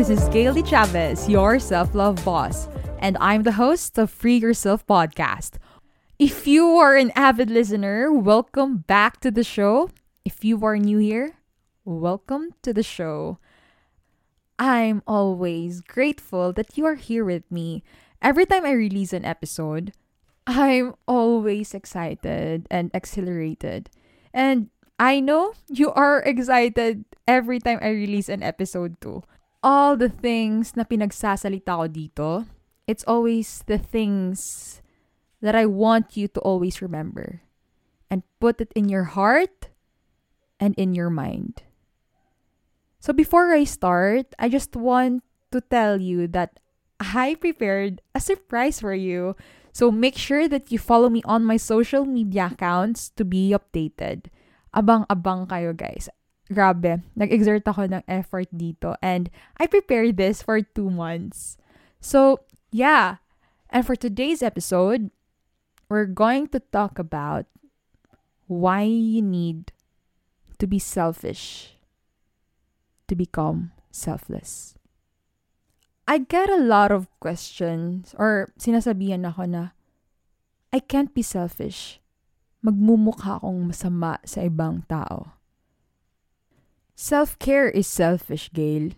this is Gayle De Chavez, your self love boss, and I'm the host of Free Yourself podcast. If you are an avid listener, welcome back to the show. If you are new here, welcome to the show. I'm always grateful that you are here with me. Every time I release an episode, I'm always excited and exhilarated. And I know you are excited every time I release an episode too. All the things na pinagsasalita ko dito, it's always the things that I want you to always remember and put it in your heart and in your mind. So before I start, I just want to tell you that I prepared a surprise for you. So make sure that you follow me on my social media accounts to be updated abang-abang kayo guys. Grabe, nag-exert ako ng effort dito and I prepared this for two months. So, yeah. And for today's episode, we're going to talk about why you need to be selfish to become selfless. I get a lot of questions or sinasabihan ako na I can't be selfish magmumukha akong masama sa ibang tao. Self-care is selfish, Gail.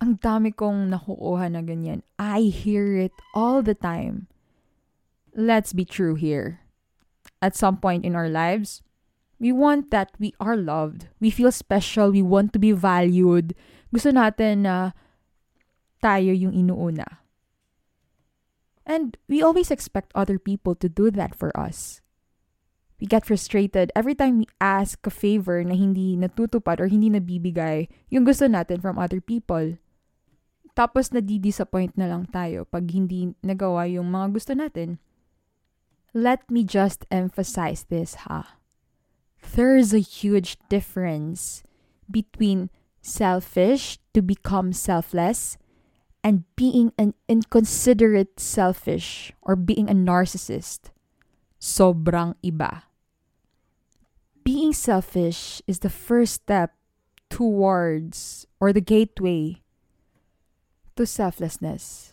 Ang dami kong nakukuha na ganyan. I hear it all the time. Let's be true here. At some point in our lives, we want that we are loved. We feel special. We want to be valued. Gusto natin na tayo yung inuuna. And we always expect other people to do that for us. We get frustrated every time we ask a favor na hindi natutupad or hindi nabibigay yung gusto natin from other people. Tapos nadi-disappoint na lang tayo pag hindi nagawa yung mga gusto natin. Let me just emphasize this, ha? There's a huge difference between selfish to become selfless and being an inconsiderate selfish or being a narcissist. Sobrang iba. Being selfish is the first step towards or the gateway to selflessness.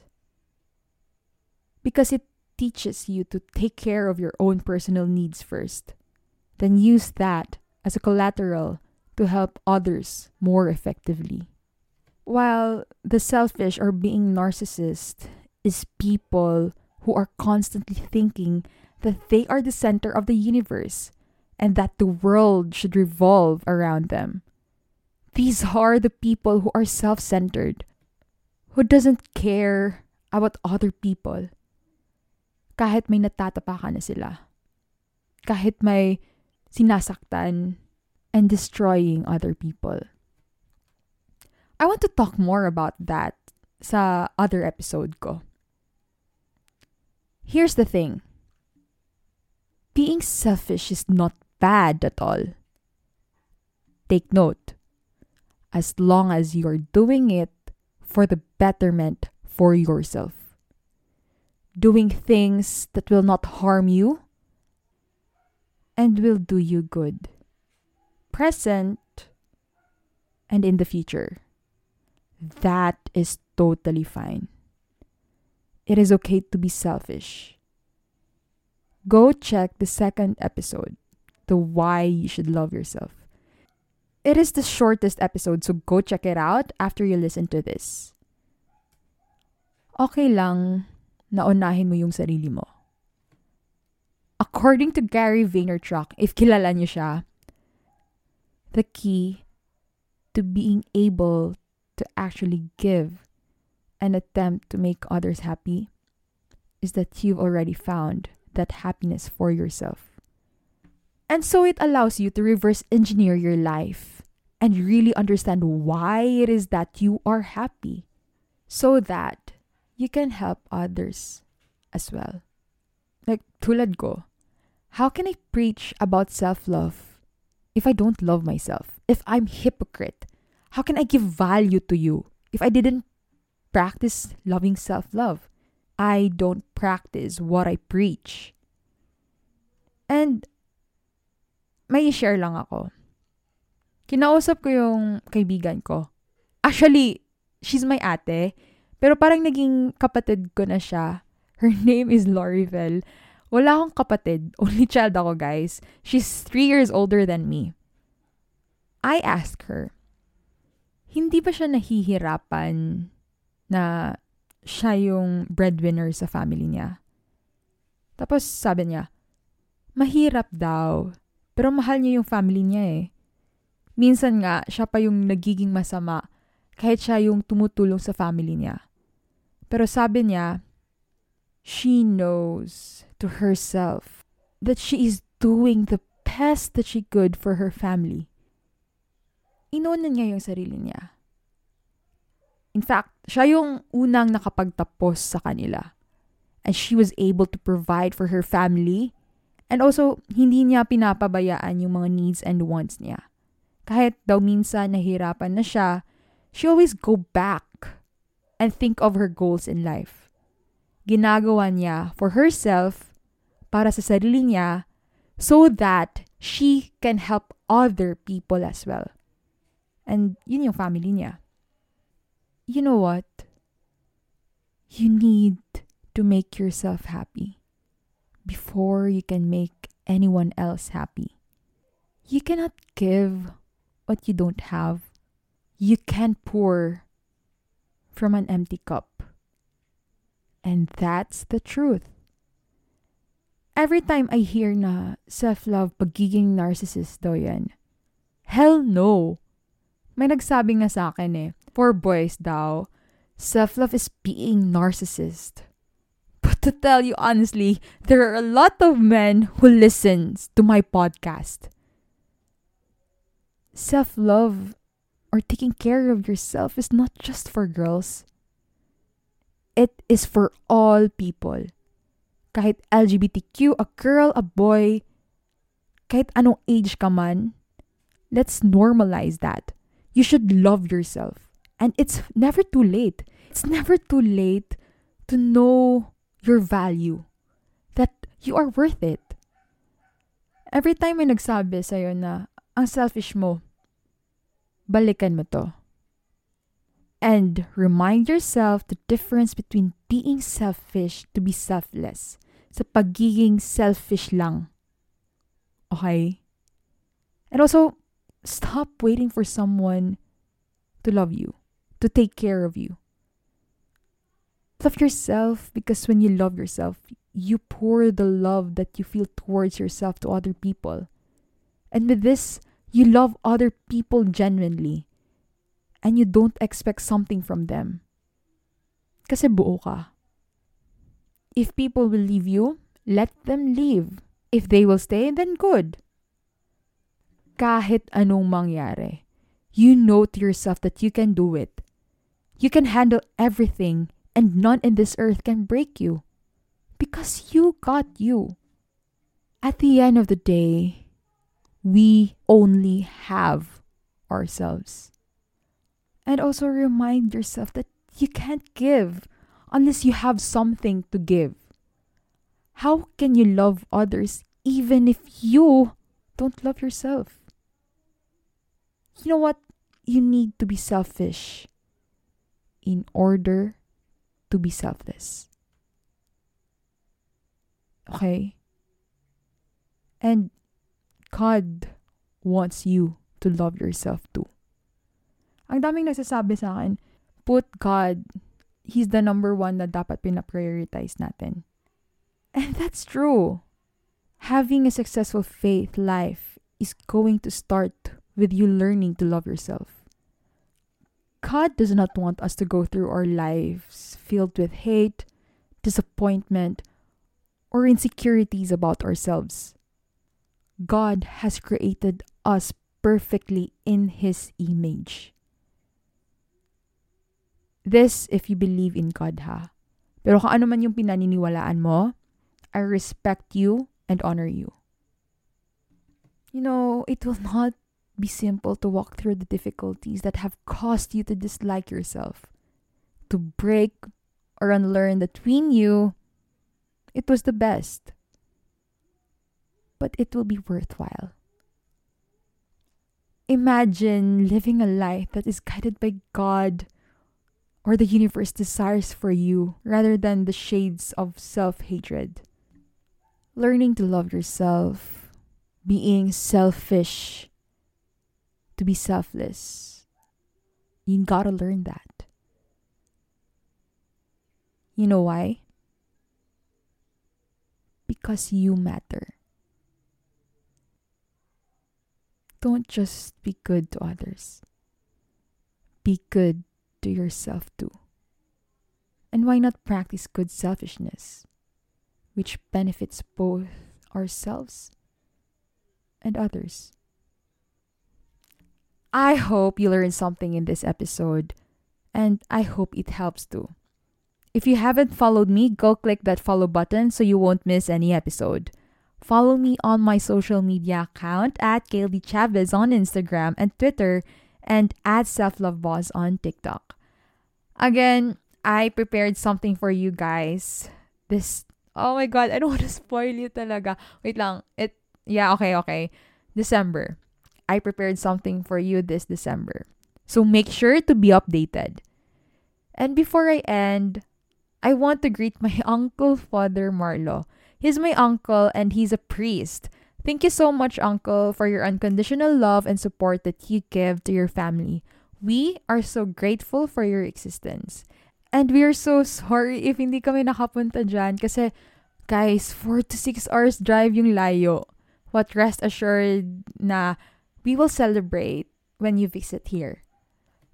Because it teaches you to take care of your own personal needs first, then use that as a collateral to help others more effectively. While the selfish or being narcissist is people who are constantly thinking that they are the center of the universe and that the world should revolve around them. These are the people who are self-centered, who doesn't care about other people. Kahit may natatapakan na sila. Kahit may sinasaktan and destroying other people. I want to talk more about that sa other episode ko. Here's the thing. Being selfish is not bad at all. Take note. As long as you're doing it for the betterment for yourself. Doing things that will not harm you and will do you good. Present and in the future. That is totally fine. It is okay to be selfish. Go check the second episode, the why you should love yourself. It is the shortest episode, so go check it out after you listen to this. Okay lang na unahin mo yung sarili mo. According to Gary Vaynerchuk, if kilala niyo siya, the key to being able to actually give and attempt to make others happy is that you've already found that happiness for yourself. And so it allows you to reverse engineer your life and really understand why it is that you are happy so that you can help others as well. Like tulad ko, how can I preach about self-love if I don't love myself? If I'm hypocrite? How can I give value to you if I didn't practice loving self love. I don't practice what I preach. And may share lang ako. Kinausap ko yung kaibigan ko. Actually, she's my ate, pero parang naging kapatid ko na siya. Her name is Loribel. Wala akong kapatid. Only child ako, guys. She's three years older than me. I asked her, hindi ba siya nahihirapan na siya yung breadwinner sa family niya. Tapos sabi niya, mahirap daw, pero mahal niya yung family niya eh. Minsan nga, siya pa yung nagiging masama kahit siya yung tumutulong sa family niya. Pero sabi niya, she knows to herself that she is doing the best that she could for her family. Inunan niya yung sarili niya. In fact, siya yung unang nakapagtapos sa kanila. And she was able to provide for her family. And also, hindi niya pinapabayaan yung mga needs and wants niya. Kahit daw minsan nahirapan na siya, she always go back and think of her goals in life. Ginagawa niya for herself, para sa sarili niya, so that she can help other people as well. And yun yung family niya you know what? You need to make yourself happy before you can make anyone else happy. You cannot give what you don't have. You can't pour from an empty cup. And that's the truth. Every time I hear na self-love pagiging narcissist daw yan, hell no. May nagsabi nga sa akin eh, for boys daw, self-love is being narcissist. To tell you honestly, there are a lot of men who listens to my podcast. Self-love or taking care of yourself is not just for girls. It is for all people. Kahit LGBTQ, a girl, a boy, kahit anong age ka man, let's normalize that. You should love yourself. And it's never too late. It's never too late to know your value. That you are worth it. Every time may nagsabi sa'yo na ang selfish mo, balikan mo to. And remind yourself the difference between being selfish to be selfless. Sa pagiging selfish lang. Okay? And also, stop waiting for someone to love you to take care of you. Love yourself because when you love yourself, you pour the love that you feel towards yourself to other people. And with this, you love other people genuinely. And you don't expect something from them. Kasi buo ka. If people will leave you, let them leave. If they will stay, then good. Kahit anong mangyari, you know to yourself that you can do it You can handle everything, and none in this earth can break you. Because you got you. At the end of the day, we only have ourselves. And also remind yourself that you can't give unless you have something to give. How can you love others even if you don't love yourself? You know what? You need to be selfish in order to be selfless. Okay? And God wants you to love yourself too. Ang daming nagsasabi sa akin, put God, He's the number one na dapat pinaprioritize natin. And that's true. Having a successful faith life is going to start with you learning to love yourself. God does not want us to go through our lives filled with hate, disappointment, or insecurities about ourselves. God has created us perfectly in His image. This if you believe in God ha. Pero kung ano man yung pinaniniwalaan mo, I respect you and honor you. You know, it will not be simple to walk through the difficulties that have caused you to dislike yourself, to break or unlearn that we knew it was the best. But it will be worthwhile. Imagine living a life that is guided by God or the universe desires for you rather than the shades of self hatred. Learning to love yourself, being selfish, to be selfless. You gotta learn that. You know why? Because you matter. Don't just be good to others. Be good to yourself too. And why not practice good selfishness, which benefits both ourselves and others? I hope you learned something in this episode, and I hope it helps too. If you haven't followed me, go click that follow button so you won't miss any episode. Follow me on my social media account at Gayle De Chavez on Instagram and Twitter and at Self Love Boss on TikTok. Again, I prepared something for you guys. This Oh my god, I don't want to spoil you talaga. Wait lang. It yeah, okay, okay. December. I prepared something for you this December. So make sure to be updated. And before I end, I want to greet my uncle, Father Marlo. He's my uncle and he's a priest. Thank you so much, Uncle, for your unconditional love and support that you give to your family. We are so grateful for your existence. And we are so sorry if hindi kami nakapunta dyan kasi, guys, 4 to 6 hours drive yung layo. What rest assured na we will celebrate when you visit here.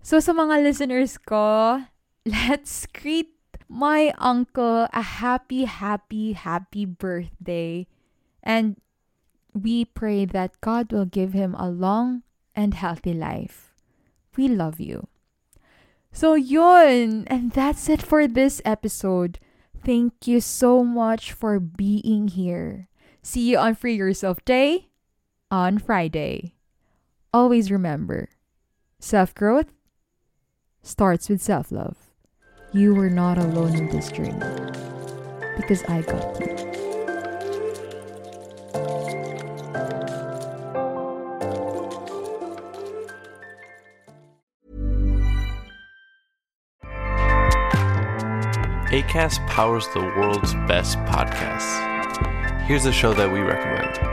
So sa mga listeners ko, let's greet my uncle a happy, happy, happy birthday. And we pray that God will give him a long and healthy life. We love you. So yun, and that's it for this episode. Thank you so much for being here. See you on Free Yourself Day on Friday. Always remember, self-growth starts with self-love. You were not alone in this journey because I got you. ACAST powers the world's best podcasts. Here's a show that we recommend.